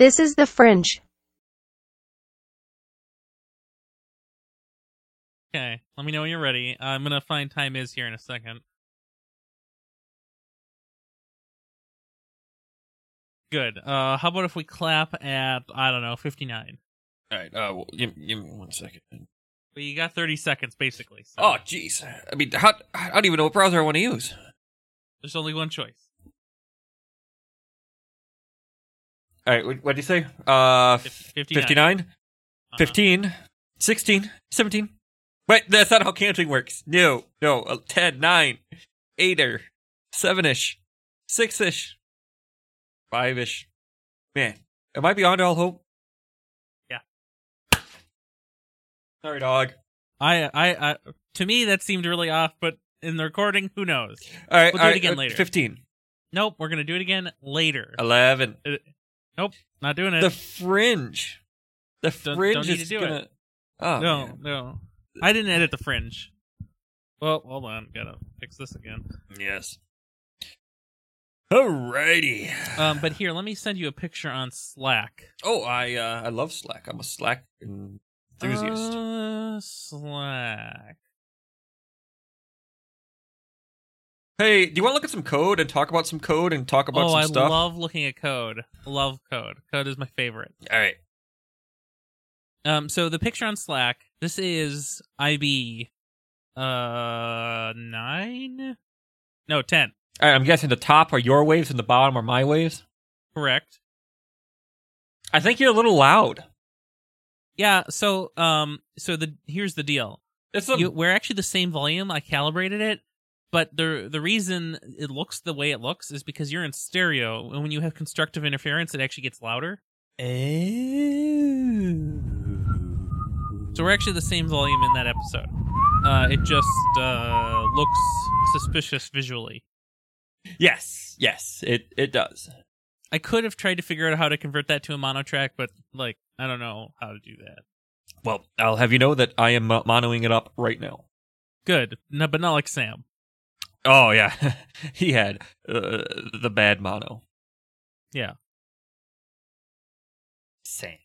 This is the fringe. Okay, let me know when you're ready. I'm gonna find time is here in a second. Good. Uh, how about if we clap at I don't know 59? All right. Uh, well, give, give me one second. But you got 30 seconds basically. So Oh, jeez. I mean, how, I don't even know what browser I want to use. there's only one choice. All right. What, did you say? Uh, Fif- 59. 59, Uh-huh. 15, 16, 17. Wait, that's not how counting works. No, no. Uh, 10, 9, 8er, 7 ish, 6 ish, 5 ish. Man, am I beyond all hope? Yeah. Sorry, dog. I, I, I, to me that seemed really off, but in the recording, who knows? All right. We'll do all it right, again uh, later. 15, Nope, we're gonna do it again later. 11. Nope, not doing it. The fringe. The Don't- fringe don't need is to do gonna. it. Oh, no, man. no, I didn't edit the fringe. Well, hold on, gotta fix this again. Yes. Alrighty. Um, but here, let me send you a picture on Slack. Oh, I uh, I love Slack. I'm a Slack enthusiast. Uh, Slack. Hey, do you want to look at some code and talk about some code and talk about oh, some I stuff? I love looking at code. Love code. Code is my favorite. All right. Um, so the picture on Slack. This is IB, uh, nine. No, ten. All right. I'm guessing the top are your waves and the bottom are my waves. Correct. I think you're a little loud. Yeah. So, um, so the here's the deal. It's a, You, we're actually the same volume. I calibrated it, but the the reason it looks the way it looks is because you're in stereo, and when you have constructive interference, it actually gets louder. So we're actually the same volume in that episode. Uh, it just uh, looks suspicious visually. yes, yes. It it does. I could have tried to figure out how to convert that to a mono track, but like I don't know how to do that. Well, I'll have you know that I am uh, monoing it up right now. Good, no, but not like Sam. Oh yeah, he had uh, the bad mono. Yeah. Sam.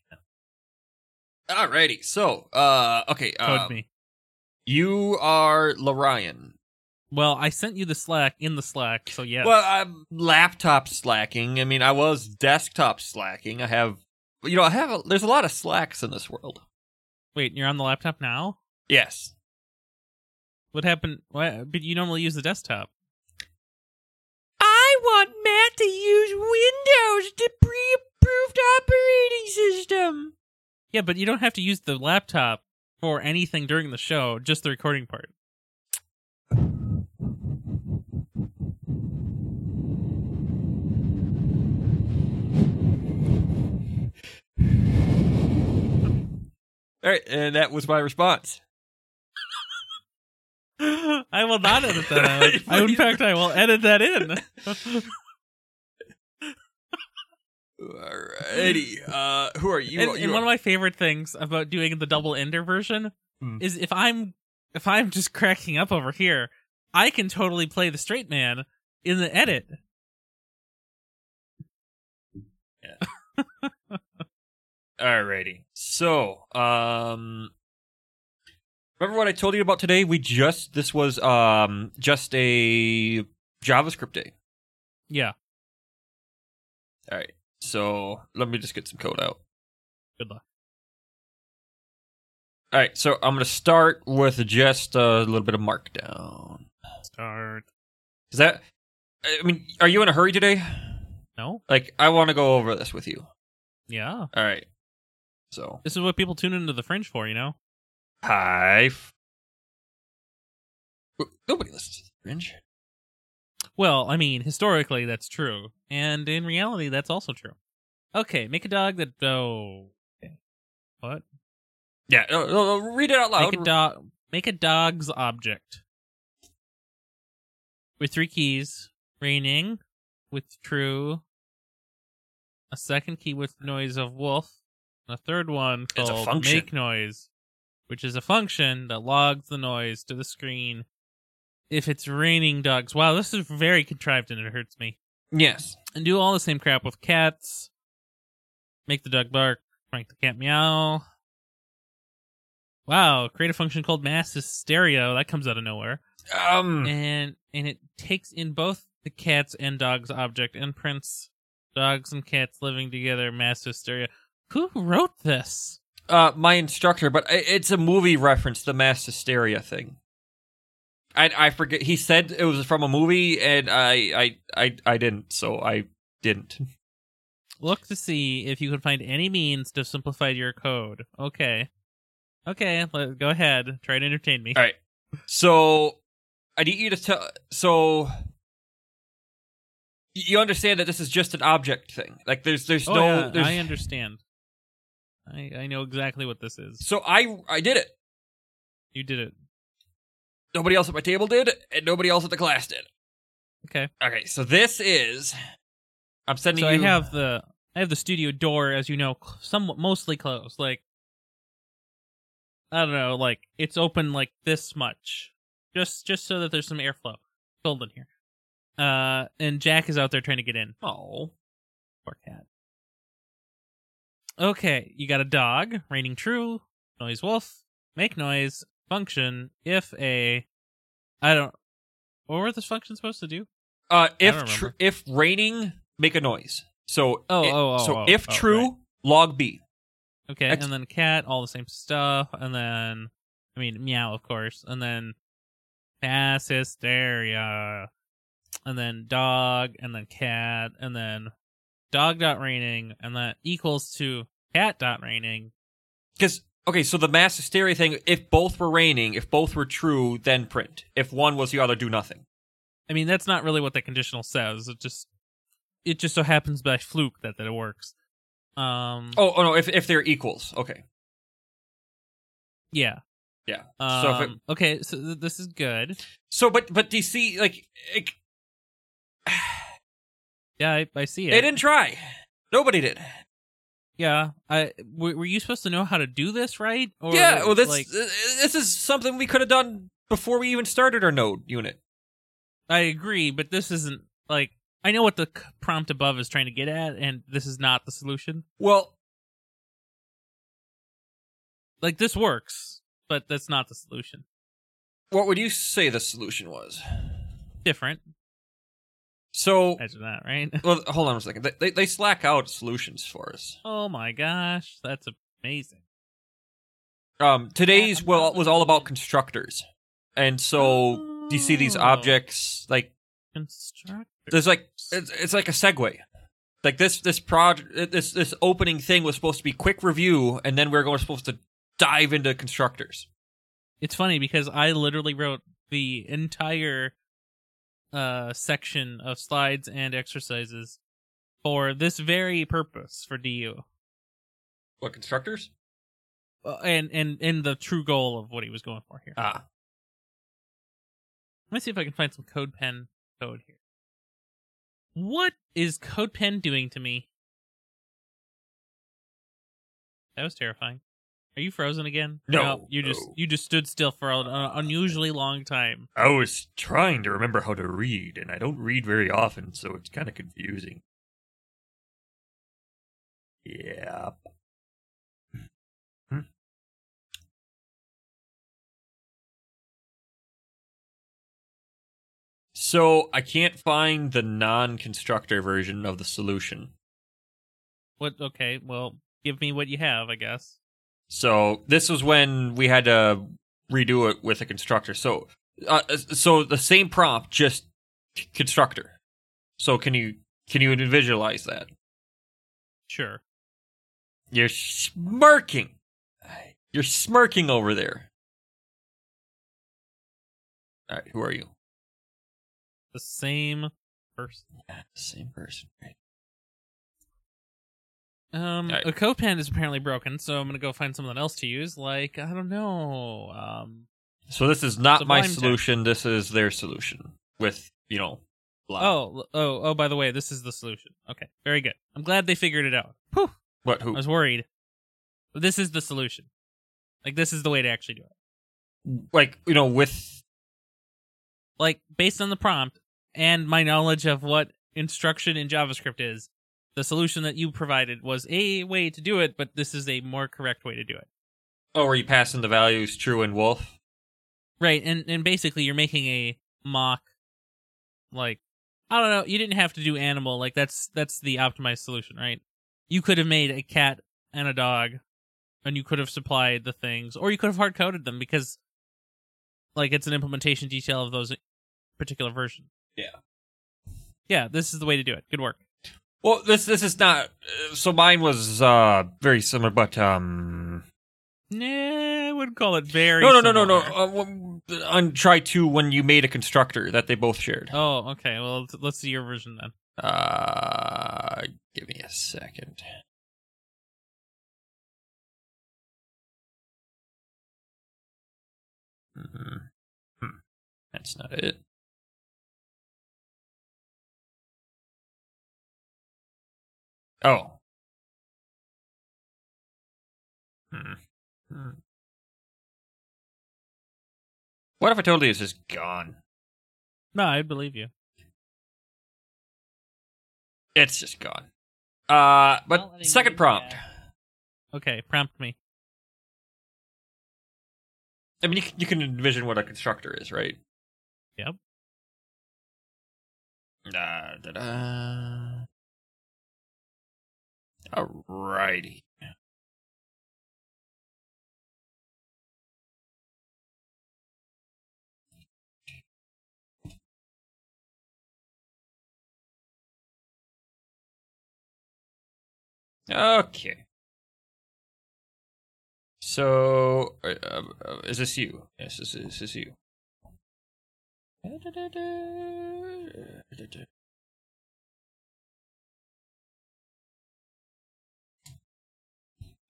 Alrighty, so uh, okay, Code um, me. you are Lorian. Well, I sent you the Slack in the Slack, so yes. Well, I'm laptop slacking. I mean, I was desktop slacking. I have, you know, I have. A, there's a lot of slacks in this world. Wait, you're on the laptop now? Yes. What happened? What? But you normally use the desktop. I want Matt to use Windows, the pre-approved operating system. Yeah, but you don't have to use the laptop for anything during the show, just the recording part. All right, and that was my response. I will not edit that out. I, in fact, I will edit that in. Alrighty, uh, who are you? and, you and are- one of my favorite things about doing the double ender version Hmm. is if I'm if I'm just cracking up over here, I can totally play the straight man in the edit. Alrighty. So, um Remember what I told you about today? We just this was um just a JavaScript day. Yeah, Alright. So let me just get some code out. good luck. Alright, so I'm gonna start with just a little bit of markdown. Start. Is that I mean, are you in a hurry today? No? Like I wanna go over this with you. Yeah. Alright. So This is what people tune into the fringe for, you know? Hi. Nobody listens to the fringe. Well, I mean, historically that's true, and in reality that's also true. Okay, make a dog that oh, what? Yeah, no, no, no, read it out loud. Make a dog. Make a dog's object with three keys: raining with true, a second key with noise of wolf, and a third one called make noise, which is a function that logs the noise to the screen. If it's raining dogs, wow, this is very contrived and it hurts me. Yes. And do all the same crap with cats, make the dog bark, make the cat meow. Wow, create a function called mass hysteria. That comes out of nowhere. Um, and and it takes in both the cats and dogs object and prints dogs and cats living together mass hysteria who wrote this uh, my instructor, but it's a movie reference, the mass hysteria thing. I I forget. He said it was from a movie, and I I I I didn't, so I didn't. look to see if you can find any means to simplify your code okay okay let, go ahead try to entertain me All right. So I need you to tell. So you understand that this is just an object thing. Like there's there's oh, no. yeah, there's, i understand I, I know exactly what this is so I I did it. you did it Nobody else at my table did, and nobody else at the class did. okay Okay, so this is. I'm sending so you. i have the i have the studio door as you know somewhat mostly closed like i don't know like it's open like this much just just so that there's some airflow cold in here uh and jack is out there trying to get in Oh, poor cat okay you got a dog raining true noise wolf make noise function if a i don't what were this function supposed to do uh, if tr- if raining, make a noise. So Oh, it- oh, oh, so oh, if oh, true, right. log B. Okay, Ex- and then cat, all the same stuff, and then I mean meow, of course, and then mass hysteria, and then dog, and then cat, and then dog dot raining, and that equals to cat dot raining. Because okay, so the mass hysteria thing. If both were raining, if both were true, then print. If one was the other, do nothing. I mean, that's not really what the conditional says. It just it just so happens by fluke that that it works. Um. Oh, oh no, if if they're equals, okay. yeah. Yeah. Um, So if it- okay, so th- this is good. So, but but do you see like it, Yeah, I, I see it. they didn't try. Nobody did. Yeah, I w- were you supposed to know how to do this right? Or yeah. Well, this like uh, this is something we could have done before we even started our node unit. I agree, but this isn't like I know what the c- prompt above is trying to get at, and this is not the solution. Well, Like this works, but that's not the solution. what would you say the solution was? Different. So, Imagine that, right? well, hold on a second. They, they they slack out solutions for us. Oh my gosh, that's amazing. Um, today's well was all about constructors, and so do you see these Oh. objects like Constructor. there's like it's, it's like a segue. Like this this project this this opening thing was supposed to be quick review, and then we are going supposed to dive into constructors. It's funny because I literally wrote the entire uh section of slides and exercises for this very purpose for DU. What constructors? Uh, and and and the true goal of what he was going for here. Ah, Let me see if I can find some CodePen code here. What is CodePen doing to me? That was terrifying. Are you frozen again? No, you just no. you just stood still for an unusually long time. I was trying to remember how to read, and I don't read very often, so it's kind of confusing. Yeah. Hmm. So I can't find the non-constructor version of the solution. What? Okay, well, give me what you have, I guess. So this was when we had to redo it with a constructor. So, uh, so the same prompt, just constructor. So can you can you visualize that? Sure. You're smirking. You're smirking over there. All right, who are you? The same person. Yeah, same person. Right. Um, Alright. a CodePen is apparently broken, so I'm gonna go find something else to use. Like I don't know. Um. So this is not my solution. This is their solution with you know. Blah. Oh. Oh. Oh. By the way, this is the solution. Okay. Very good. I'm glad they figured it out. Whew. what? Who? I was worried. But this is the solution. Like this is the way to actually do it. Like you know with Like based on the prompt and my knowledge of what instruction in JavaScript is, the solution that you provided was a way to do it, but this is a more correct way to do it. Oh, are you passing the values true and wolf? Right, and and basically you're making a mock like I don't know, you didn't have to do animal, like that's that's the optimized solution, right? You could have made a cat and a dog and you could have supplied the things or you could have hard coded them because like it's an implementation detail of those particular versions. Yeah. Yeah, this is the way to do it. Good work. Well, this this is not. So mine was uh very similar, but um. Nah, I wouldn't call it very No, no, no, no, no. Uh, on try two, when you made a constructor that they both shared. Oh, okay. Well, let's- see your version then. Uh, give me a second. Mhm. Hmm. That's not it. Oh. Hmm. Hmm. What if I told you it's just gone? No, I believe you. It's just gone. Uh, but second prompt. Okay, prompt me. I mean, you, you can envision what a constructor is, right? Yep. Da, da, da. Alrighty. Okay. So, uh, uh, is this you? Yes, this is, this is you.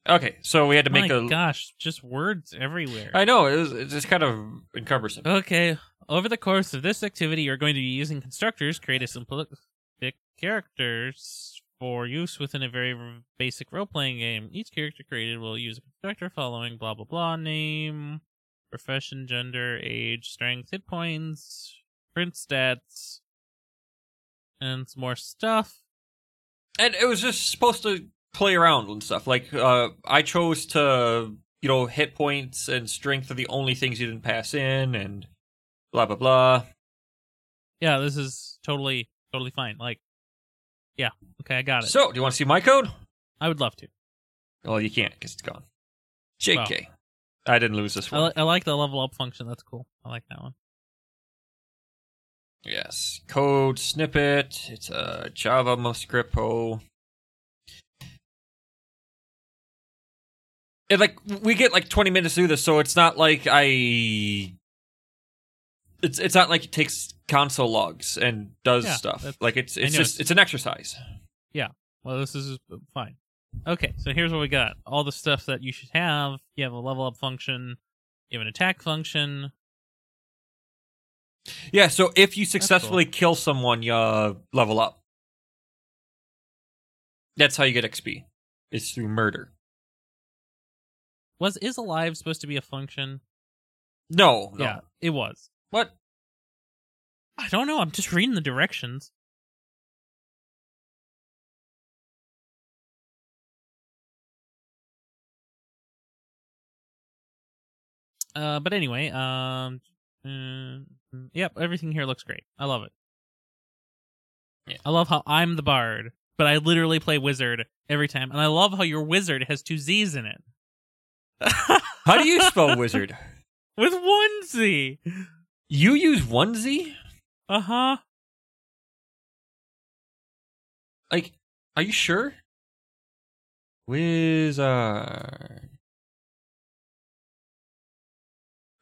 Okay, so we had to make My a. gosh, just words everywhere. I know it was it's just kind of encumbersome. Okay, over the course of this activity, you're going to be using constructors, create a simplistic characters for use within a very basic role-playing game. Each character created will use a constructor following blah blah blah name, profession, gender, age, strength, hit points, print stats, and some more stuff. and it was just supposed to play around and stuff. Like uh, I chose to, you know, hit points and strength are the only things you didn't pass in, and blah blah blah. Yeah, this is totally totally fine. Like, yeah, okay, I got it. So, do you want to see my code? I would love to. Well, you can't because it's gone. JK. I didn't lose this I, one. li- I like the level up function. That's cool. I like that one. yes. Code snippet. It's a Java script. It like we get like 20 minutes do this, so it's not like I. It's it's not like it takes console logs and does Yeah, stuff. Like it's it's just it's- an exercise. Yeah. Well, this is fine. Okay, so here's what we got. All the stuff that you should have. You have a level up function. You have an attack function. Yeah. So if you successfully kill someone, you uh, level up. That's how you get XP. It's through murder. Was is alive supposed to be a function? No. no. Yeah, it was. What? I don't know. I'm just reading the directions. Uh, but anyway, um, mm, yep, everything here looks great. I love it. Yeah. I love how I'm the bard, but I literally play wizard every time, and I love how your wizard has two Z's in it. How do you spell wizard? With one Z. You use one Z? Uh huh. Like, are you sure? Wizard.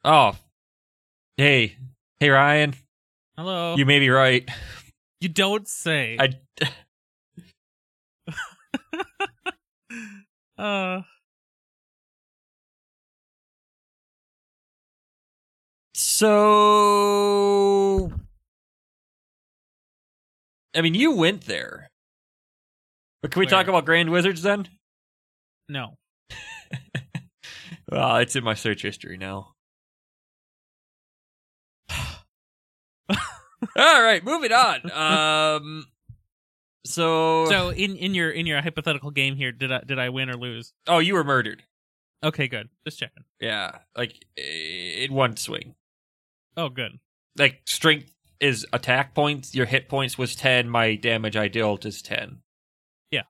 Oh. Hey. Hey, Ryan. Hello. You may be right. You don't say. I. uh, So. I mean, you went there. But can we Where? talk about Grand Wizards then? no. Well, it's in my search history now. All right, moving on. Um, So, So in in your in your hypothetical game here, did I did I win or lose? oh, you were murdered. Okay, good. Just checking. Yeah, like in one swing. Oh, good. Like strength is attack points. Your hit points was ten. My damage I dealt is ten. Yeah.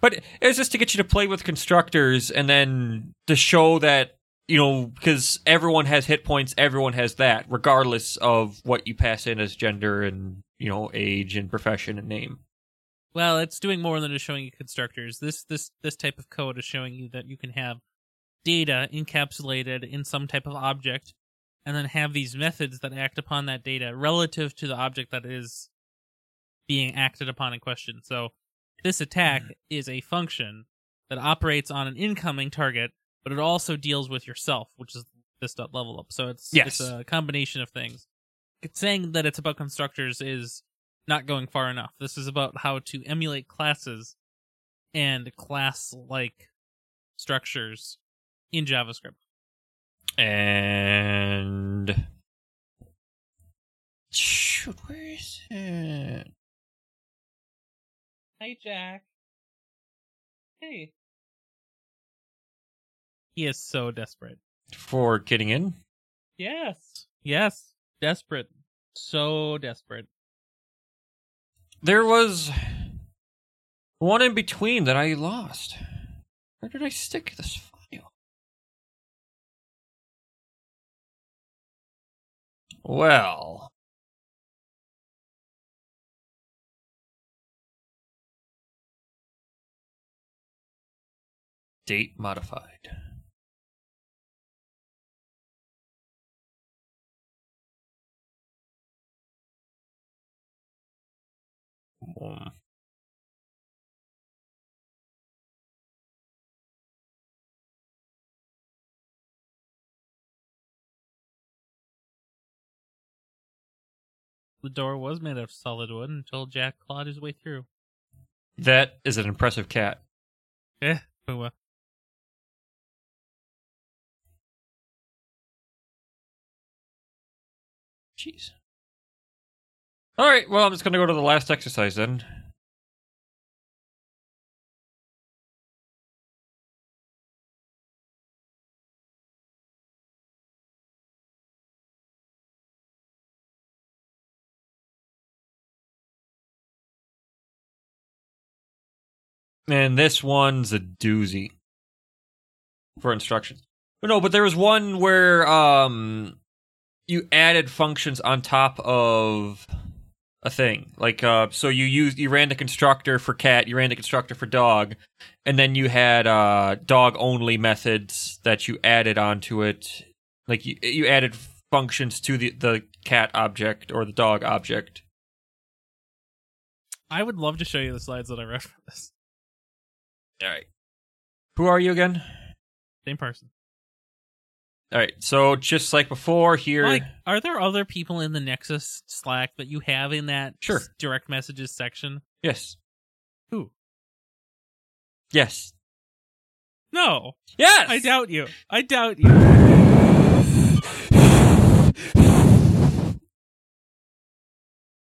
but it was just to get you to play with constructors, and then to show that you know because everyone has hit points, everyone has that, regardless of what you pass in as gender and you know age and profession and name. Well, it's doing more than just showing you constructors. This this this type of code is showing you that you can have data encapsulated in some type of object and then have these methods that act upon that data relative to the object that is being acted upon in question. So this attack mm-hmm. is a function that operates on an incoming target, but it also deals with yourself, which is this dot level up. So it's Yes. it's a combination of things. It's saying that it's about constructors is not going far enough. This is about how to emulate classes and class like structures in JavaScript. And shoot, where is it? Hey, Jack. Hey. He is so desperate. For getting in? Yes. Yes. Desperate. So desperate. There was one in between that I lost. Where did I stick this Well. Date modified. The door was made of solid wood until Jack clawed his way through. that is an impressive cat. Eh, Puma. Jeez. All right, well, I'm just going to go to the last exercise then. And this one's a doozy for instructions. But no, but there was one where um you added functions on top of a thing. Like uh so you used you ran the constructor for cat, you ran the constructor for dog, and then you had uh dog only methods that you added onto it. Like you you added functions to the the cat object or the dog object. I would love to show you the slides that I this. All right. Who are you again? Same person. All right. So just like before here Like, are there other people in the Nexus Slack that you have in that Sure. s- direct messages section? Yes. Who? Yes. No, Yes. I doubt you. I doubt you.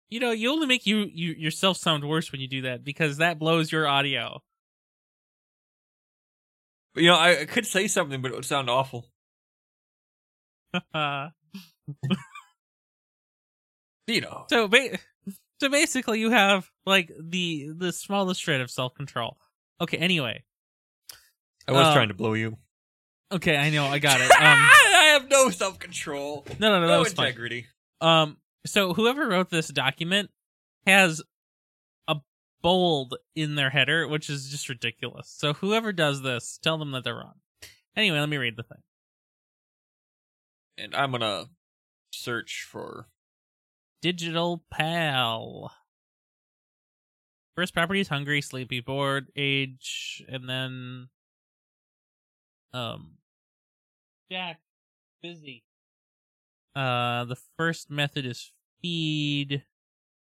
You know, you only make you, you yourself sound worse when you do that because that blows your audio. You know, I, I could say something, but it would sound awful. You know. so, ba- so basically, you have like the the smallest shred of self control. Okay. Anyway. I was Uh, trying to blow you. Okay, I know. I got it. Um, I have no self control. no, no, no, No that was fine. integrity. Um, so whoever wrote this document has bold in their header, which is just ridiculous. So whoever does this, tell them that they're wrong. Anyway, let me read the thing. And I'm gonna search for. Digital pal. First property is hungry, sleepy, bored, age, and then um Jack busy. Uh the first method is feed,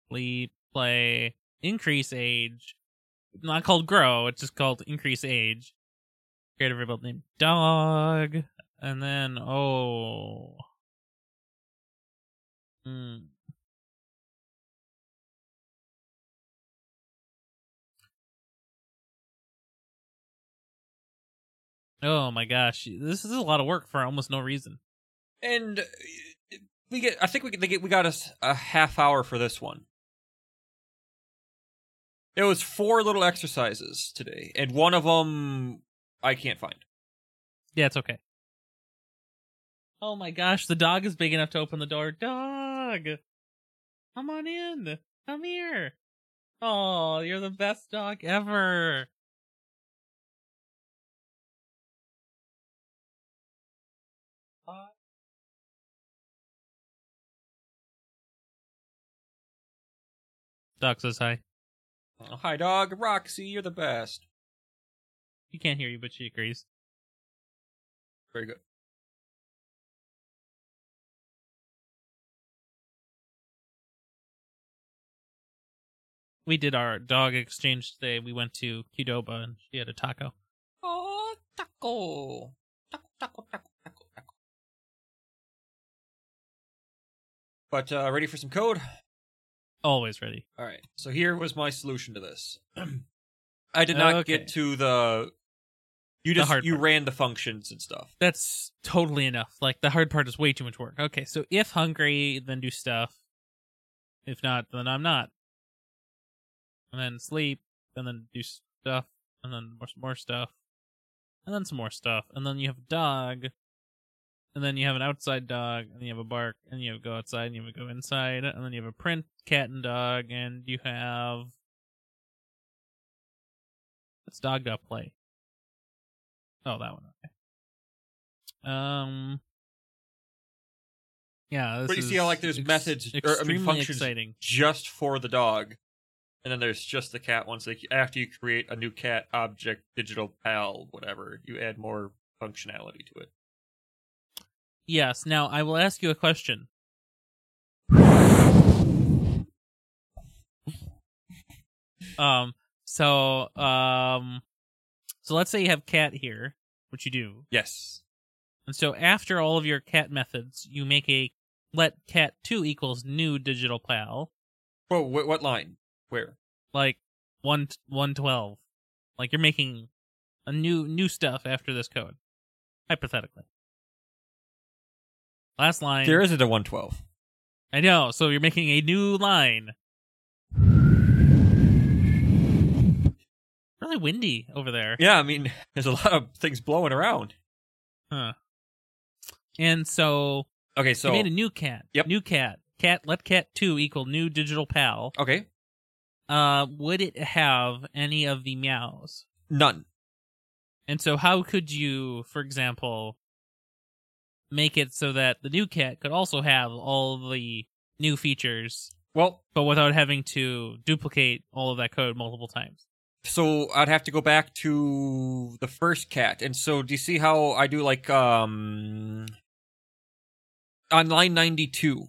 sleep, play, increase age, not called grow, it's just called increase age. Create a rebuild named dog. And then, oh. Mm. Oh my gosh, this is a lot of work for almost no reason. And uh, we get, I think we get, get we got a, a half hour for this one. It was four little exercises today, and one of them I can't find. Yeah, it's okay. Oh my gosh, the dog is big enough to open the door. Dog, come on in. Come here. Oh, you're the best dog ever. Dog says hi. Oh, hi, dog. Roxy, you're the best. He can't hear you, but she agrees. Very good. We did our dog exchange today. We went to Qdoba and she had a taco. Oh, taco. Taco, taco, taco, taco, taco. But uh, ready for some code? Always ready. All right. So here was my solution to this. I did not Okay. get to the. You The just hard you part. ran the functions and stuff. That's totally enough. Like the hard part is way too much work. Okay, so if hungry, then do stuff. If not, then I'm not. And then sleep, and then do stuff, and then more more stuff, and then some more stuff, and then you have a dog, and then you have an outside dog, and you have a bark, and you have a go outside, and you have a go inside, and then you have a print cat and dog, and you have what's dog dot play? Oh, that one. Okay. Um. Yeah, this But you see how, like, there's ex- methods- or, I mean, functions- exciting. Just for the dog, and then there's just the cat ones. Like after you create a new cat object, digital pal, whatever, you add more functionality to it. Yes. Now I will ask you a question. Um. So, um, so let's say you have cat here, which you do, Yes. and so after all of your cat methods, you make a let cat two equals new digital pal, Whoa, wh- what line? Where? like one one twelve, like you're making a new new stuff after this code, hypothetically. Last line. There isn't a 112. I know. So you're making a new line. Really windy over there. Yeah, I mean, there's a lot of things blowing around. Huh. And so Okay, so you made a new cat. Yep. New cat. Cat let cat two equal new digital pal. okay, Uh would it have any of the meows? none. And so how could you, for example, make it so that the new cat could also have all the new features, Well, but without having to duplicate all of that code multiple times? so I'd have to go back to the first cat. And so do you see how I do like um on line 92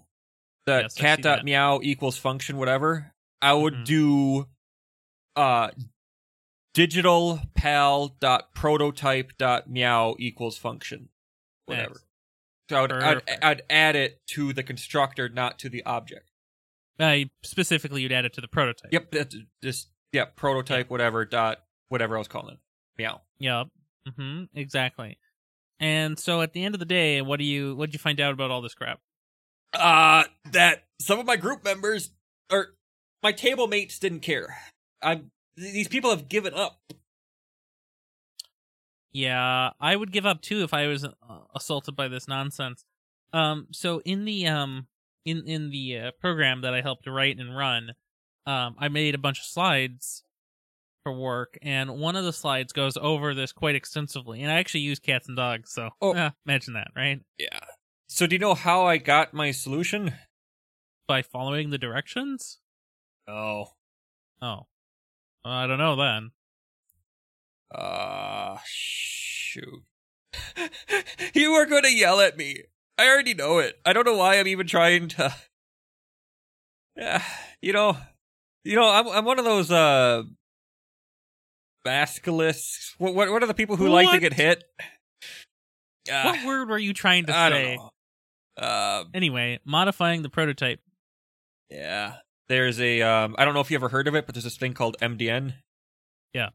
the Yes, cat dot meow equals function whatever. I would Mhm. do uh digital pal dot prototype dot meow equals function whatever. Nice. So I would I'd, I'd add it to the constructor, not to the object. Uh, specifically, you'd add it to the prototype. Yep, that's just yeah, prototype whatever dot whatever I was calling it. Meow. Yep. hmm Exactly. And so at the end of the day, what do you what did you find out about all this crap? Uh that some of my group members or my table mates didn't care. I'm these people have given up. Yeah, I would give up too if I was uh, assaulted by this nonsense. Um, so in the um in in the uh, program that I helped write and run, um, I made a bunch of slides for work, and one of the slides goes over this quite extensively. And I actually use cats and dogs, so Oh. eh, imagine that, right? Yeah. So do you know how I got my solution? By following the directions. Oh. Oh, I don't know then. Uh shoot. you are going to yell at me. I already know it. I don't know why I'm even trying to Yeah, you know, you know, I'm I'm one of those uh basilists. What what what are the people who like to get hit? Uh, what word were you trying to I say? don't know. Um, Anyway, modifying the prototype. yeah. There's a um I don't know if you ever heard of it, but there's this thing called MDN. Yeah.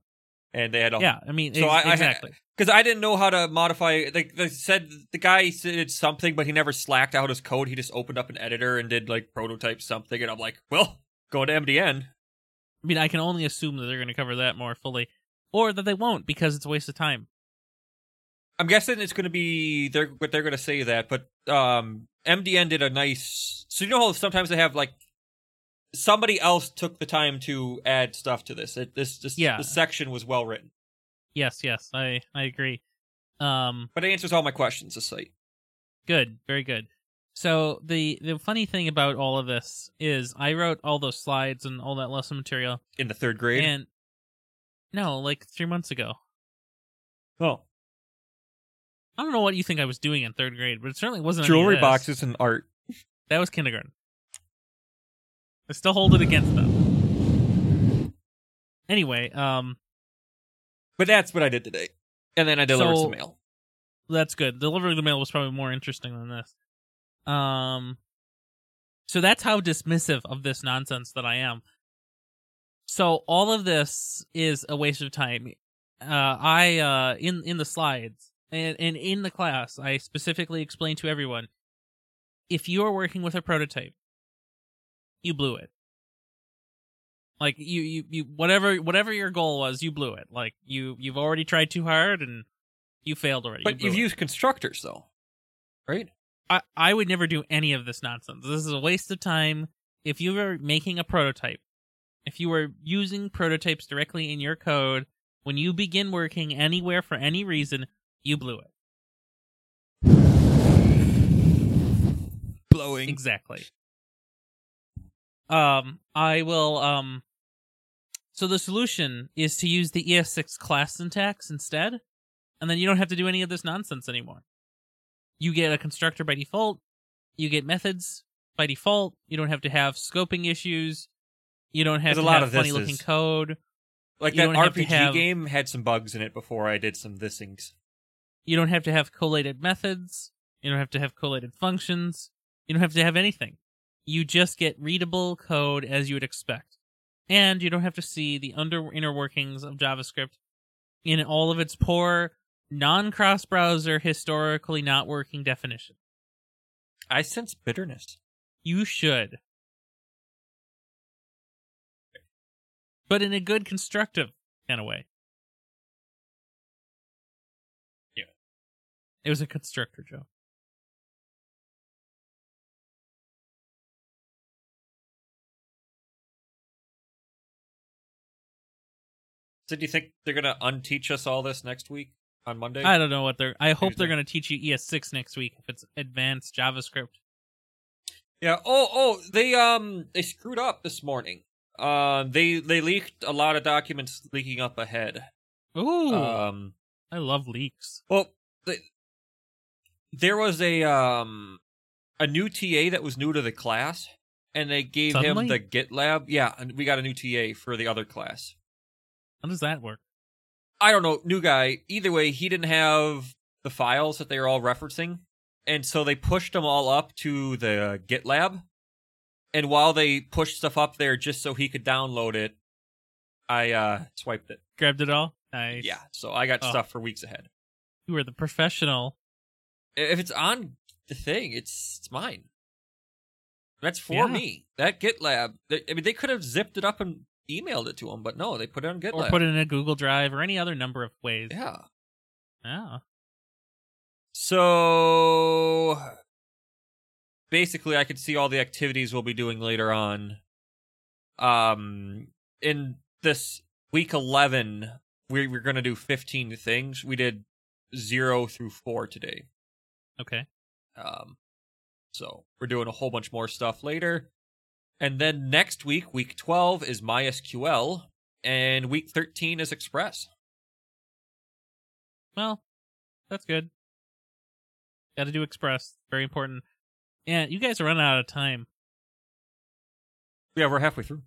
And they had all. Yeah, I mean, So ex- I- I- exactly. because I didn't know how to modify. Like they said, the guy did something, but he never slacked out his code. He just opened up an editor and did like prototype something, and I'm like, well, go to MDN. I mean, I can only assume that they're going to cover that more fully, or that they won't because it's a waste of time. I'm guessing it's going to be they're what they're going to say that, but um, MDN did a nice. So you know how sometimes they have like somebody else took the time to add stuff to this. It, this this Yeah. this section was well written, Yes, yes, I I agree. Um, but it answers all my questions. The site. good, very good. So the the funny thing about all of this is I wrote all those slides and all that lesson material, in the third grade. and no, like three months ago. oh, I don't know what you think I was doing in third grade, but it certainly wasn't jewelry this. boxes and art. That was kindergarten. I still hold it against them. Anyway, um, But that's what I did today, and then I delivered So- some mail. that's good. Delivering the mail was probably more interesting than this. Um, so that's how dismissive of this nonsense that I am. So all of this is a waste of time. Uh, I uh in in the slides and and in the class, I specifically explained to everyone if you are working with a prototype, you blew it. Like you, you, you, whatever, whatever your goal was, you blew it. Like you, you've already tried too hard and you failed already. But blew you've it. used constructors though, right? I, I would never do any of this nonsense. This is a waste of time. If you were making a prototype, if you were using prototypes directly in your code, when you begin working anywhere for any reason, you blew it. Blowing. Exactly. Um, I will. Um, so the solution is to use the ES6 class syntax instead, and then you don't have to do any of this nonsense anymore. You get a constructor by default. You get methods by default. You don't have to have scoping issues. You don't have a lot have of funny looking is- code. Like You that have RPG have- game had some bugs in it before I did some thisings. You don't have to have collated methods. You don't have to have collated functions. You don't have to have anything. You just get readable code as you would expect. And you don't have to see the under inner workings of JavaScript in all of its poor, non cross browser, historically not working definition. I sense bitterness. You should. But in a good, constructive kind of way. Yeah. It was a constructor joke. So do you think they're gonna unteach us all this next week on Monday? I don't know what they're. I hope Tuesday. they're going to teach you ES6 next week if it's advanced JavaScript. Yeah. Oh, oh, they um they screwed up this morning. Uh, they they leaked a lot of documents leaking up ahead. Ooh, Um, I love leaks. well, the, there was a um a new TA that was new to the class, and they gave Suddenly? him the GitLab. Yeah, and we got a new TA for the other class. How does that work? I don't know, new guy. Either way, he didn't have the files that they were all referencing, and so they pushed them all up to the GitLab. And while they pushed stuff up there just so he could download it, I uh swiped it. Grabbed it all. Nice. Yeah, so I got Oh. stuff for weeks ahead. you are the professional. If it's on the thing, it's it's mine. That's for Yeah. me. That GitLab. I mean, they could have zipped it up and emailed it to him, but no, they put it on GitLab. Or put it in a Google Drive or any other number of ways. yeah. Yeah. So basically, I could see all the activities we'll be doing later on. Um, in this week eleven, we we're gonna do fifteen things. We did zero through four today. Okay. Um, so we're doing a whole bunch more stuff later, and then next week, week twelve is MySQL, and week thirteen is Express. Well, that's good. Got to do Express. Very important. Yeah, you guys are running out of time. Yeah, we're halfway through.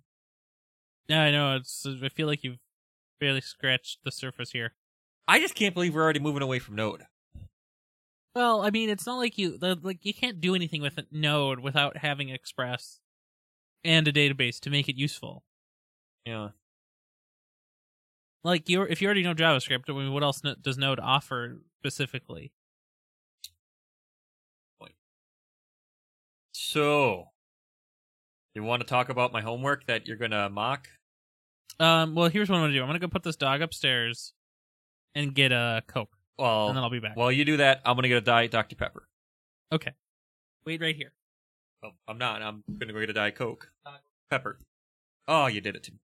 Yeah, I know. It's. I feel like you've barely scratched the surface here. I just can't believe we're already moving away from Node. Well, I mean, it's not like you the, like you can't do anything with Node without having Express and a database to make it useful. Yeah. like you if you already know JavaScript, I mean, what else does Node offer specifically? So, you want to talk about my homework that you're gonna mock? Um, well, here's what I'm gonna do. I'm gonna go put this dog upstairs and get a Coke, Well, and then I'll be back. while you do that, I'm gonna get a diet Dr Pepper. okay. Wait right here. Oh, I'm not. I'm gonna go get a diet Coke. Uh, Pepper. Oh, you did it to me.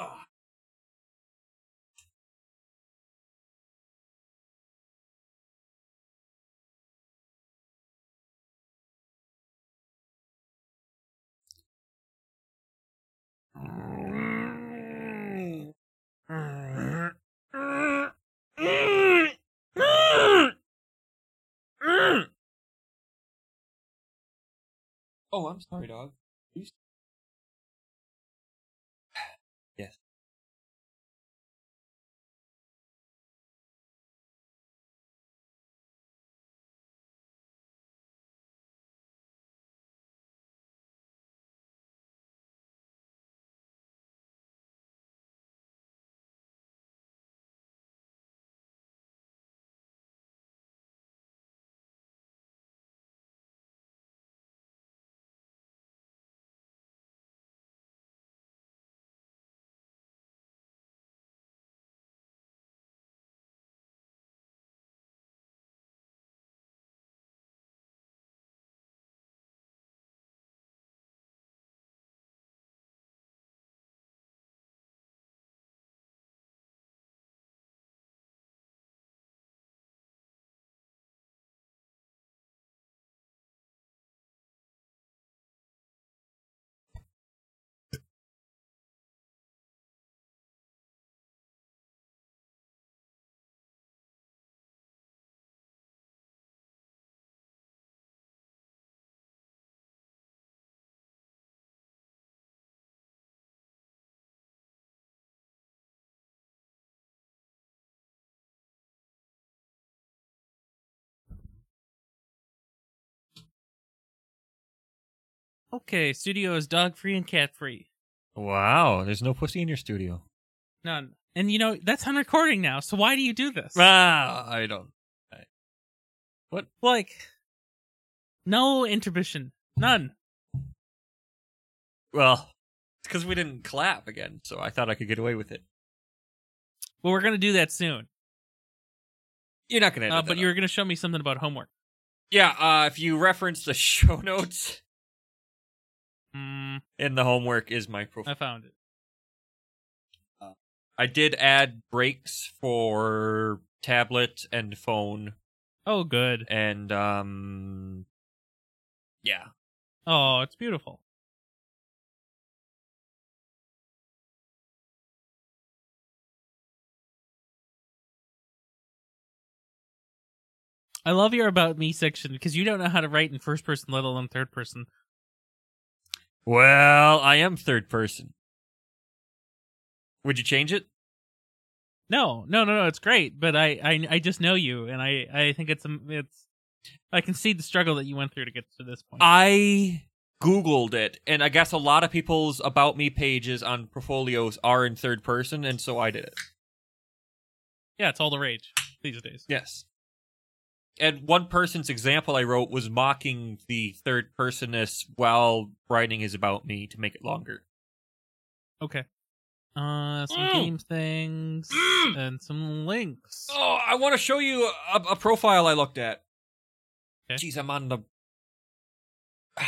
Oh. Oh, I'm sorry, dog. Okay, studio is dog free and cat free. Wow, there's no pussy in your studio. None. And you know that's on recording now. So why do you do this? Ah, I don't. What? Like, no intermission. None. Well, it's because we didn't clap again, so I thought I could get away with it. Well, we're gonna do that soon. You're not gonna. Uh, but you were gonna show me something about homework. Yeah, uh, if you reference the show notes Mm, in the homework is my profile. I found it. I did add breaks for tablet and phone, Oh, good. and um, yeah. Oh, it's beautiful. I love your about me section because you don't know how to write in first person, let alone third person. Well, I am third person. Would you change it? No, no, no, no. It's great, but I, I, I just know you, and I, I think it's, um, it's. I can see the struggle that you went through to get to this point. I googled it, and I guess a lot of people's about me pages on portfolios are in third person, and so I did it. yeah, it's all the rage these days. Yes. And one person's example I wrote was mocking the third personness while writing his about me to make it longer. Okay. Uh, some Mm. game things Mm. and some links. Oh, I want to show you a, a profile I looked at. Okay. Jeez, I'm on the.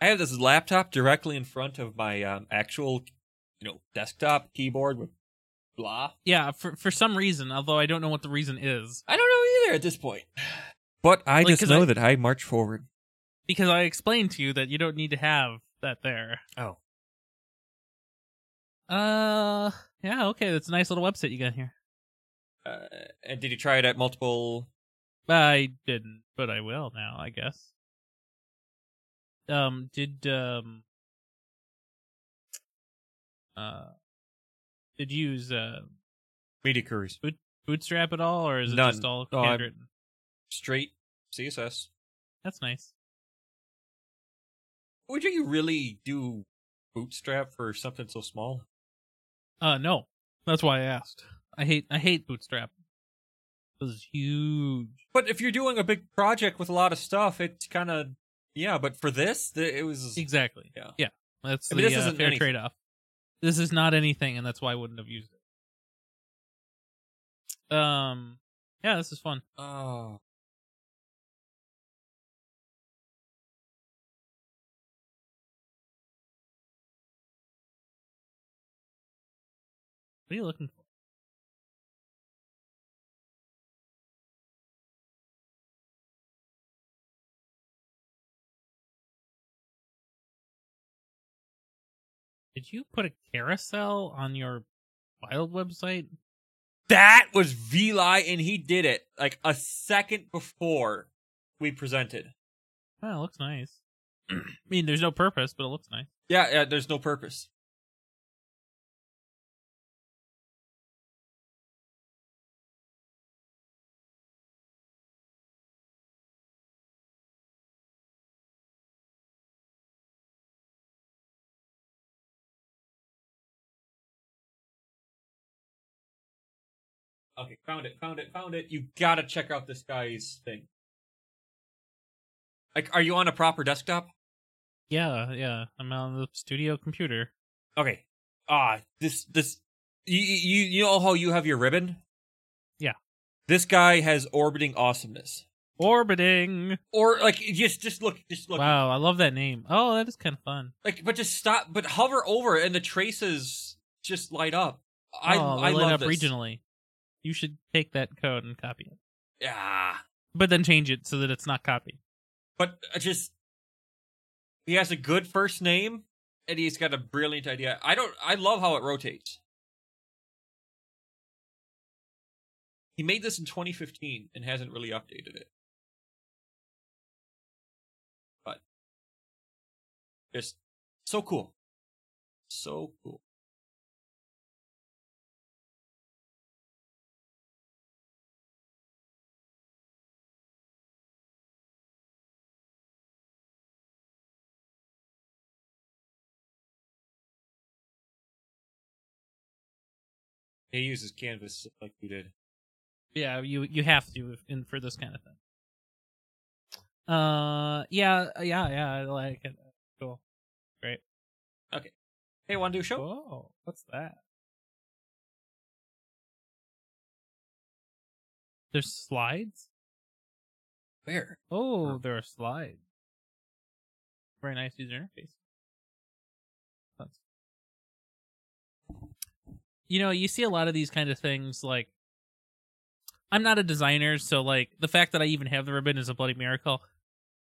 I have this laptop directly in front of my um, actual, you know, desktop keyboard with blah. Yeah, for for some reason, although I don't know what the reason is, I don't know either at this point. But I Like, just 'cause know I- that I march forward. because I explained to you that you don't need to have that there. Oh. Uh, yeah, okay, that's a nice little website you got here. Uh, and did you try it at multiple? I didn't, but I will now, I guess. Um, did um, uh, did you use uh Media queries. Bootstrap at all, or is it None. just all Oh, I'm- handwritten? Straight CSS. That's nice. Would you really do Bootstrap for something so small? Uh, no, that's why I asked. I hate I hate Bootstrap. This is huge. But if you're doing a big project with a lot of stuff, it's kind of yeah. But for this, th- it was Exactly. Yeah. Yeah. That's I mean, the this uh, isn't fair trade off. This is not anything, and that's why I wouldn't have used it. Um. Yeah, this is fun. oh. What are you looking Did you put a carousel on your wild website? That was Vli, and he did it like a second before we presented. Oh, it looks nice. I mean, there's no purpose, but it looks nice. Yeah, yeah. There's no purpose. Found it, found it, found it. You gotta check out this guy's thing. Like, are you on a proper desktop? Yeah, yeah. I'm on the studio computer. Okay. Ah, this this you you you know how you have your ribbon? Yeah. This guy has orbiting awesomeness. Orbiting. Or like just just look just look Wow, I love that name. Oh, that is kind of fun. like but just stop but hover over it and the traces just light up. I oh, I light love up this. regionally. You should take that code and copy it, Yeah. but then change it so that it's not copied. But uh, just he has a good first name and he's got a brilliant idea. I don't I love how it rotates. He made this in 2015 and hasn't really updated it. But just so cool. So cool. He uses canvas like we did. Yeah, you you have to in for this kind of thing. Uh, yeah, yeah, yeah. I like it. Cool. Great. Okay. Hey, want to do a show? Whoa, what's that? There's slides. Where? Oh, there are slides. Very nice user interface. You know, you see a lot of these kind of things. Like, I'm not a designer, so like the fact that I even have the ribbon is a bloody miracle.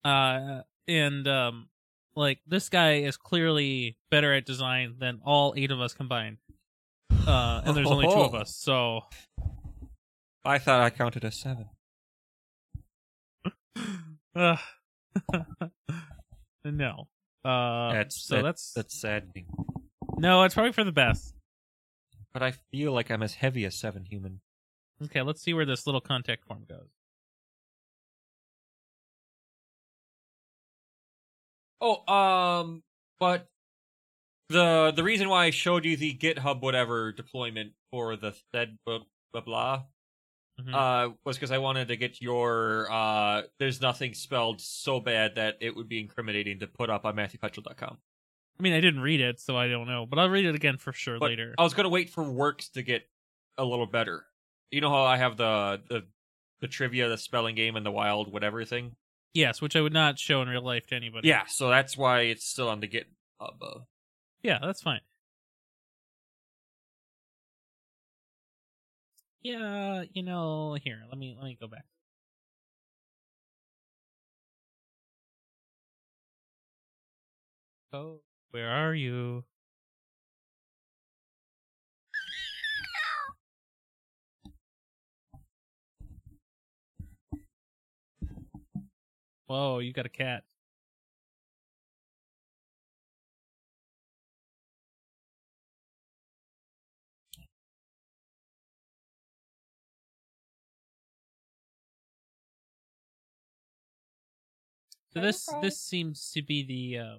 Uh, and um, like this guy is clearly better at design than all eight of us combined. Uh, and there's only two of us, so I thought I counted as seven. uh, no. Uh, That's so that- that's that's saddening. no, it's probably for the best. But I feel like I'm as heavy as seven human. Okay, let's see where this little contact form goes. Oh, um, but the the reason why I showed you the GitHub whatever deployment for the thed blah blah blah Mhm. uh was because I wanted to get your uh there's nothing spelled so bad that it would be incriminating to put up on MatthewPetrol.com. I mean, I didn't read it, so I don't know, but I'll read it again for sure But later. I was gonna wait for works to get a little better. You know how I have the the the trivia, the spelling game, and the wild whatever thing. Yes, which I would not show in real life to anybody. Yeah, so that's why it's still on the GitHub. Uh, yeah, that's fine. Yeah, you know, here, let me let me go back. Oh, where are you? Whoa, you got a cat. So this this seems to be the uh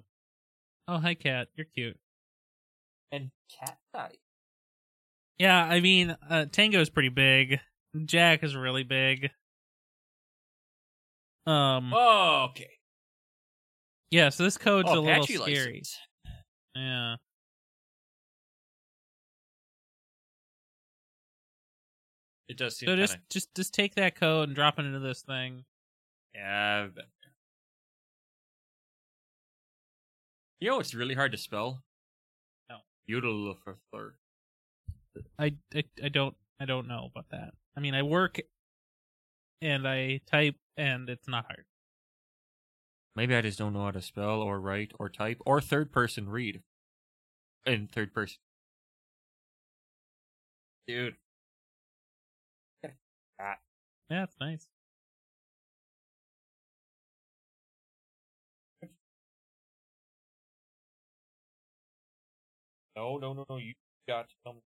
Oh, hi cat. You're cute. And cat died. Yeah, I mean, uh Tango's pretty big. Jack is really big. Um Oh, okay. yeah, so this code's oh, a little scary. license. Yeah. It does seem So just kinda... just just take that code and drop it into this thing. Yeah. I've been You know it's really hard to spell? No. Utiliffer. I, I I don't I don't know about that. I mean, I work and I type and it's not hard. Maybe I just don't know how to spell or write or type or third person read. In third person. Dude. Ah. Yeah, it's nice. No, no, no, no. You got to tell me.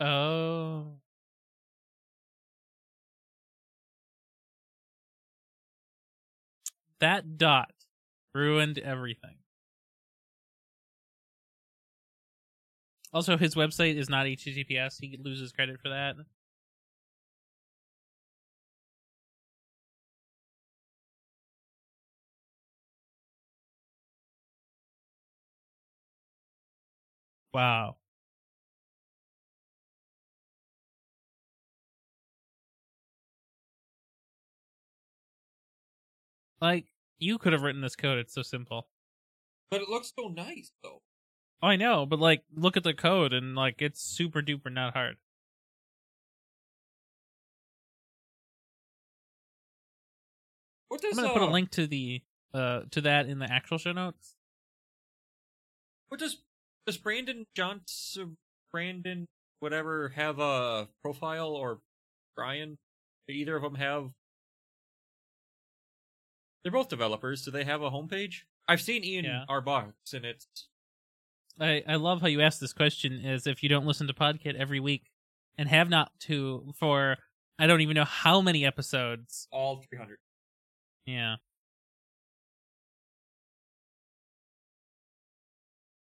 Oh. That dot ruined everything. Also, his website is not HTTPS. He loses credit for that. Wow. Like, you could have written this code. It's so simple. But it looks so nice, though. Oh, I know, but like, look at the code and like, it's super duper not hard. What I'm gonna put a uh, link to the uh to that in the actual show notes. What does does Brandon Johnson, Brandon, whatever, have a profile or Brian? Do either of them have? They're both developers. Do they have a homepage? I've seen Ian Yeah. our box, and it's I I love how you ask this question. As if you don't listen to Podkit every week and have not to for I don't even know how many episodes. all 300. Yeah.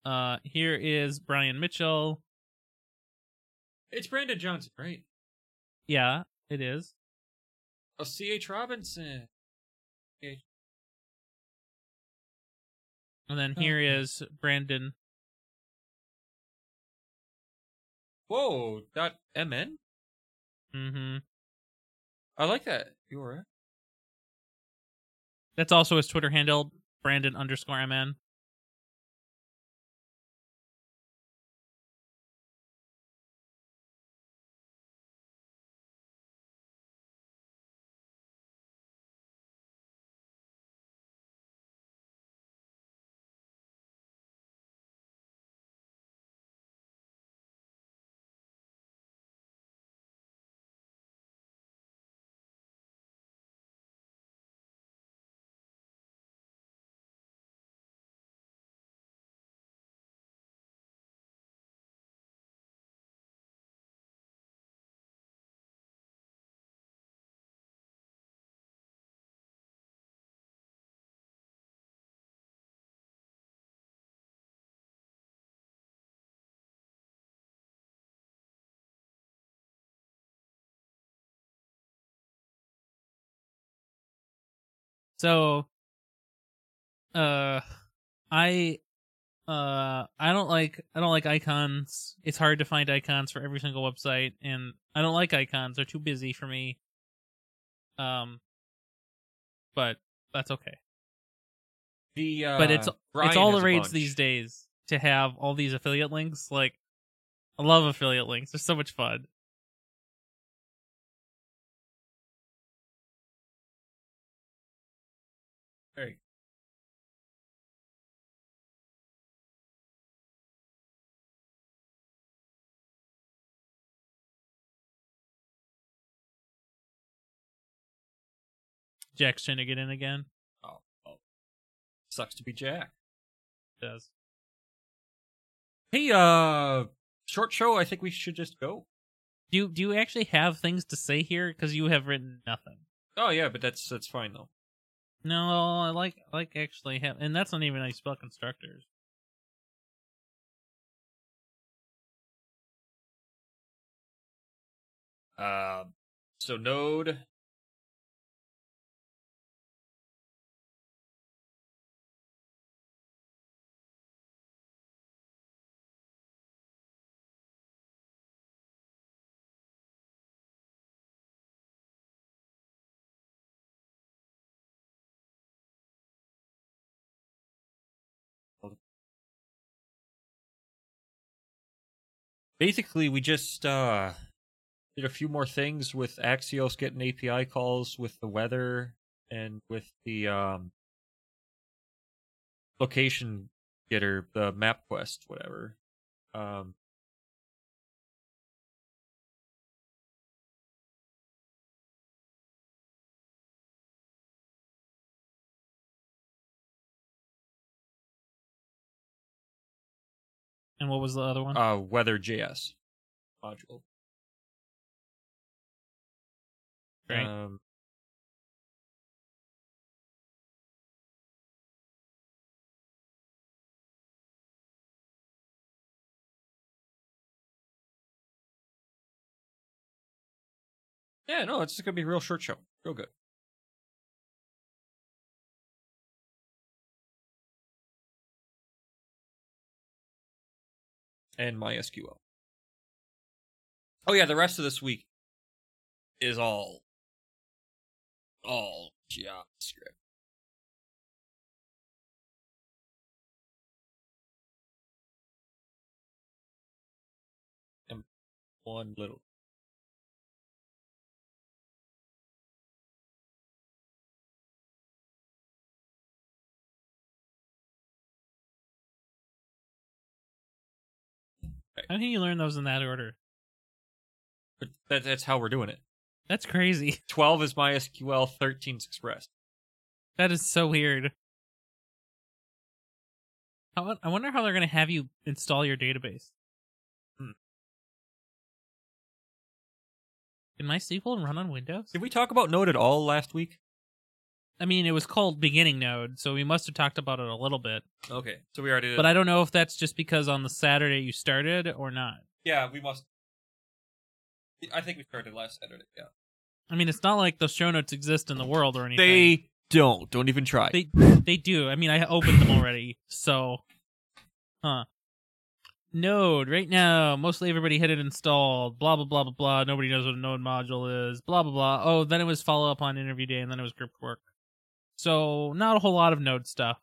Uh, here is Brian Mitchell. It's Brandon Johnson, right? Yeah, it is. Oh, C.H. Robinson. And then Oh, here okay. is Brandon. Whoa, dot mn. Mm-hmm. I like that URL. That's also his Twitter handle, Brandon underscore MN. So uh I uh I don't like I don't like icons. It's hard to find icons for every single website and I don't like icons. They're too busy for me. Um but that's okay. The uh, but it's it's all the rage these days to have all these affiliate links. Like I love affiliate links. They're so much fun. Jack's trying to get in again. Oh, oh. Sucks to be Jack. Does. Hey, uh, short show. I think we should just go. Do you, do you actually have things to say here? Because you have written nothing. Oh yeah, but that's that's fine though. No, I like like actually have, and that's not even how you spell constructors. Uh, so Node. Basically, we just uh did a few more things with Axios getting API calls with the weather and with the um location getter, the MapQuest, whatever. Um And what was the other one? uh weather JS module. Great. Um Yeah, no, it's gonna be a real short show. Real good. And MySQL. Oh yeah, the rest of this week is all all JavaScript. And one little How think you learn those in that order? but that, that's how we're doing it. That's crazy. 12 is MySQL, 13's Express. That is so weird. I I wonder how they're going to have you install your database. Hmm. Can MySQL run on Windows? Did we talk about Node at all last week? I mean, it was called Beginning Node, so we must have talked about it a little bit. Okay, so we already did. But I don't know if that's just because on the Saturday you started or not. yeah, we must. I think we started last Saturday. Yeah, I mean, it's not like those show notes exist in the world or anything. they don't. Don't even try. They they do. I mean, I opened them already. So, huh? Node right now. Mostly everybody had it installed. Blah blah blah blah blah. Nobody knows what a Node module is. Blah blah blah. Oh, then it was follow up on interview day, and then it was group work. So not a whole lot of Node stuff.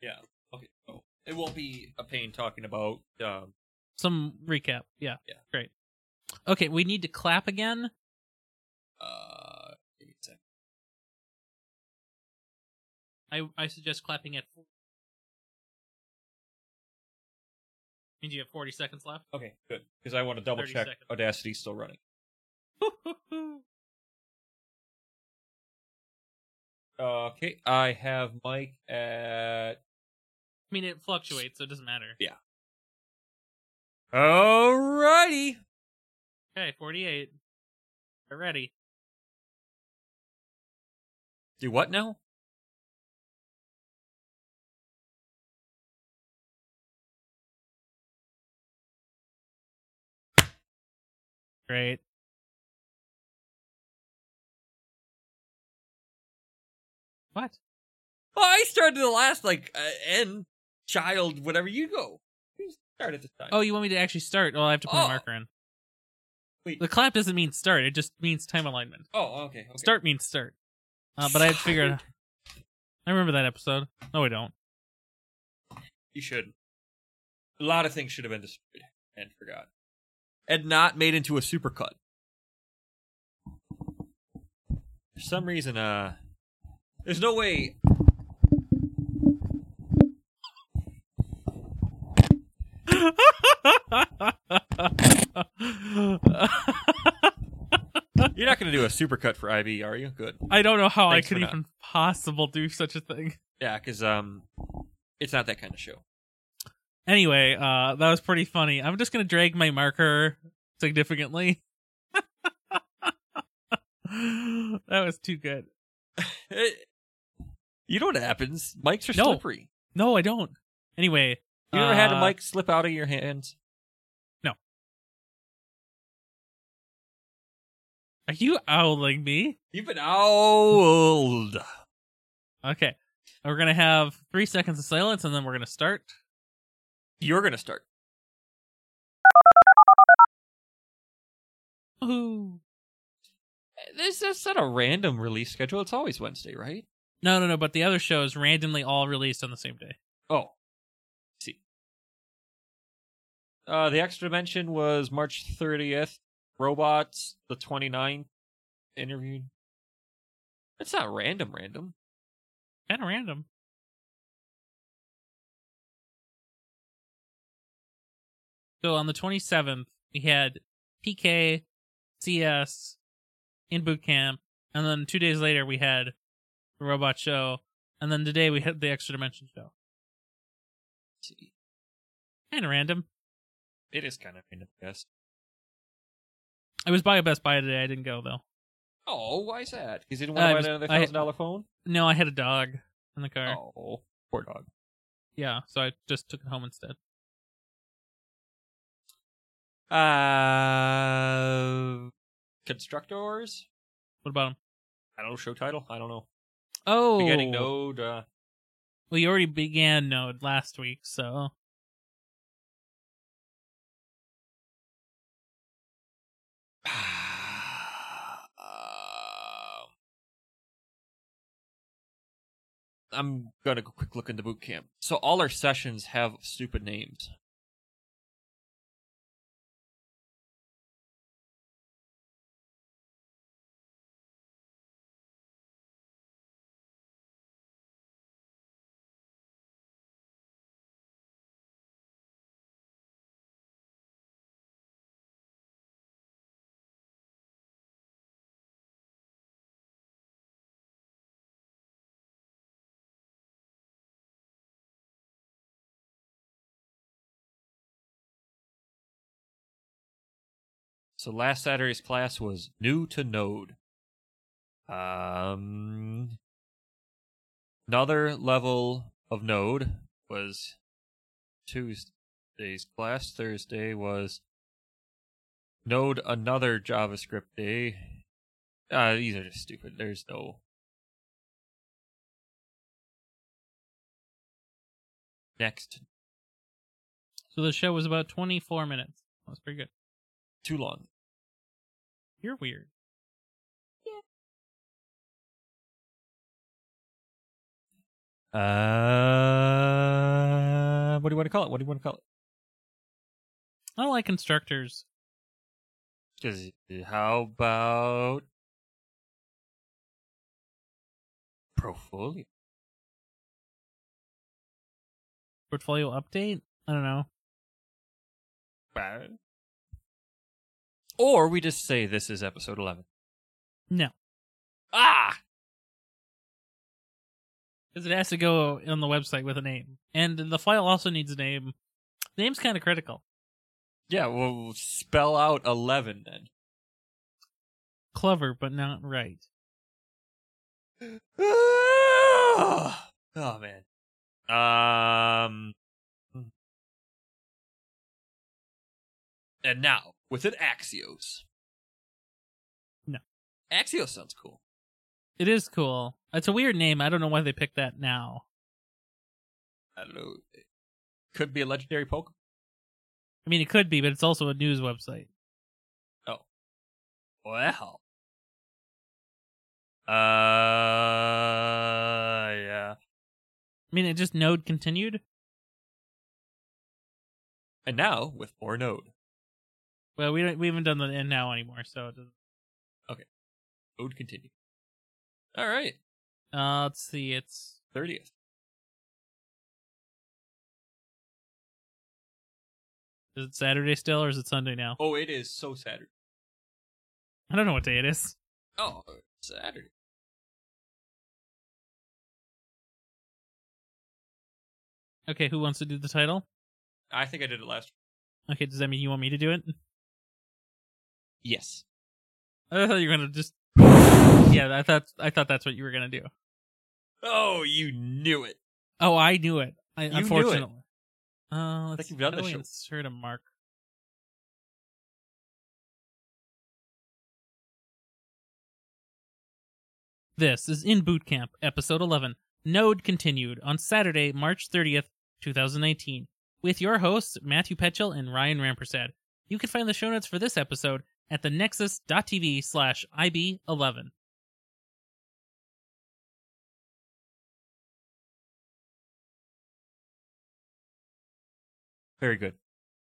yeah. Okay. So it won't be a pain talking about. Um, Some recap. Yeah. Yeah. Great. Okay, we need to clap again. uh, give me a sec. I I suggest clapping at. Means you have forty seconds left. Okay, good. Because I want to double check seconds. Audacity's still running. Okay, I have Mike at. I mean, it fluctuates, so it doesn't matter. Yeah. Alrighty. Okay, 48. We're ready. Do what now? Great. What? Oh, I started the last like uh, end child whatever you go. You start at the time. Oh, you want me to actually start? Well, I have to put a Oh. marker in. Wait. The clap doesn't mean start. It just means time alignment. Oh, okay. okay. Start means start. Uh, but I had to figure out. I remember that episode. No, I don't. You should. A lot of things should have been destroyed and forgot, and not made into a supercut. For some reason, uh, there's no way. You're not going to do a supercut for IB, are you? Good. I don't know how Thanks I could for even possible do such a thing. Yeah, because um, it's not that kind of show. Anyway, uh, that was pretty funny. I'm just gonna drag my marker significantly. that was too good. you know what happens? Mics are No. slippery. No, I don't. Anyway, You ever had a uh, mic slip out of your hands? No. Are you owling me? You've been old. Okay, we're gonna have three seconds of silence, and then we're gonna start. You're gonna start. Ooh. This is not a random release schedule. It's always Wednesday, right? No, no, no. But the other shows randomly all released on the same day. Oh, see. Uh, the extra dimension was March 30th. Robots the 29th. Interviewed. It's not random, random. Kind of random. So on the 27th, we had PK, CS, in boot camp, and then two days later we had the robot show, and then today we had the extra dimension show. Kind of random. it is kind of random, yes. I was by a Best Buy today. I didn't go though. Oh, why is that? Because you didn't Uh, want to was- buy another thousand dollar phone. No, I had a dog in the car. Oh, poor dog. Yeah, so I just took it home instead. Uh, constructors. What about them? I don't know. Show title. I don't know. Oh, Beginning node. Uh, Well, you already began Node last week, so I'm gonna quick look into boot camp. So all our sessions have stupid names. So last Saturday's class was new to Node. Um, another level of Node was Tuesday's class. Thursday was Node another JavaScript day. Uh, these are just stupid. There's no. Next, so the show was about 24 minutes. That was pretty good. Too long. You're weird. Uh, what do you want to call it? What do you want to call it? I don't like instructors. Because how about portfolio? Portfolio update? I don't know. Bad. Or we just say this is episode eleven. No, Ah, because it has to go on the website with a name, and the file also needs a name. The name's kind of critical. yeah. We'll spell out eleven then. Clever, but not right. oh man. Um. And now with an Axios. No. Axios sounds cool. It is cool. It's a weird name. I don't know why they picked that now. I don't know. It could be a legendary Pokemon. I mean, it could be, but it's also a news website. Oh. Well. Uh, yeah. I mean, it just node continued. And now with more Node. Well, we don't, we haven't done the end now anymore, so it doesn't. Node continue. All right. Uh, let's see. It's 30th. is it Saturday still, or is it Sunday now? Oh, it is so Saturday. I don't know what day it is. Oh, Saturday. Okay, who wants to do the title? I think I did it last. Okay, does that mean you want me to do it? Yes. I thought you were gonna just. Yeah, I thought I thought that's what you were gonna do. Oh, you knew it. Oh, I knew it. I, knew it. unfortunately. Uh, let's you've done how the do we show. insert a mark. This is In Boot Camp, Episode 11, Node Continued, on Saturday, March 30th, 2019, with your hosts, Matthew Petschl and Ryan Rampersad. You can find the show notes for this episode at the nexus.tv slash IB11. Very good.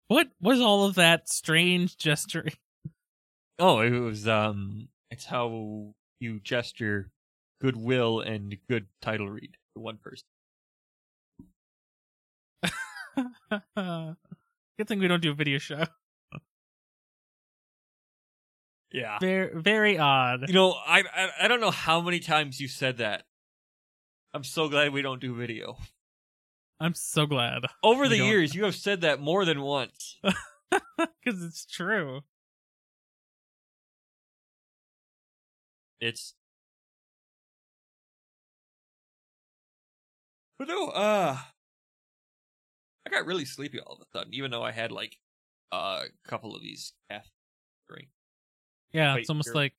What was all of that strange gesturing? Oh, it was um it's how you gesture goodwill and good title read to one person. Good thing we don't do a video show. Yeah. Very, very odd. You know, I, I I don't know how many times you said that. I'm so glad we don't do video. I'm so glad Over We the don't- years, you have said that more than once. because it's true. It's But no, uh I got really sleepy all of a sudden, even though I had like a couple of these caffeine drink. Yeah, it's almost like,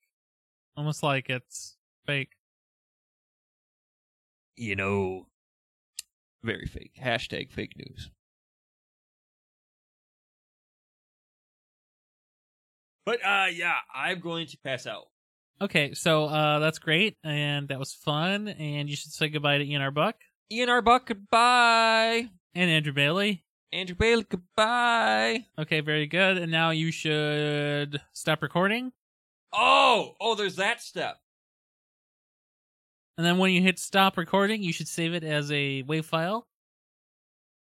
almost like it's fake. You know very fake. Hashtag fake news. But uh yeah, I'm going to pass out. Okay, so uh, that's great, and that was fun, and you should say goodbye to Ian Arbuck Ian Arbuck, goodbye. and Andrew Bailey. Andrew Bailey, goodbye. Okay, very good. And now you should stop recording, Oh, oh, there's that step. and then when you hit stop recording, you should save it as a WAV file,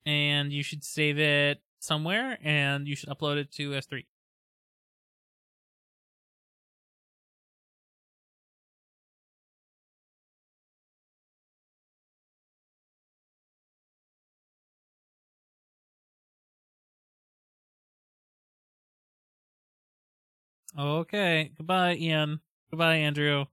and you should save it somewhere, and you should upload it to S3. Okay, goodbye, Ian. Goodbye, Andrew.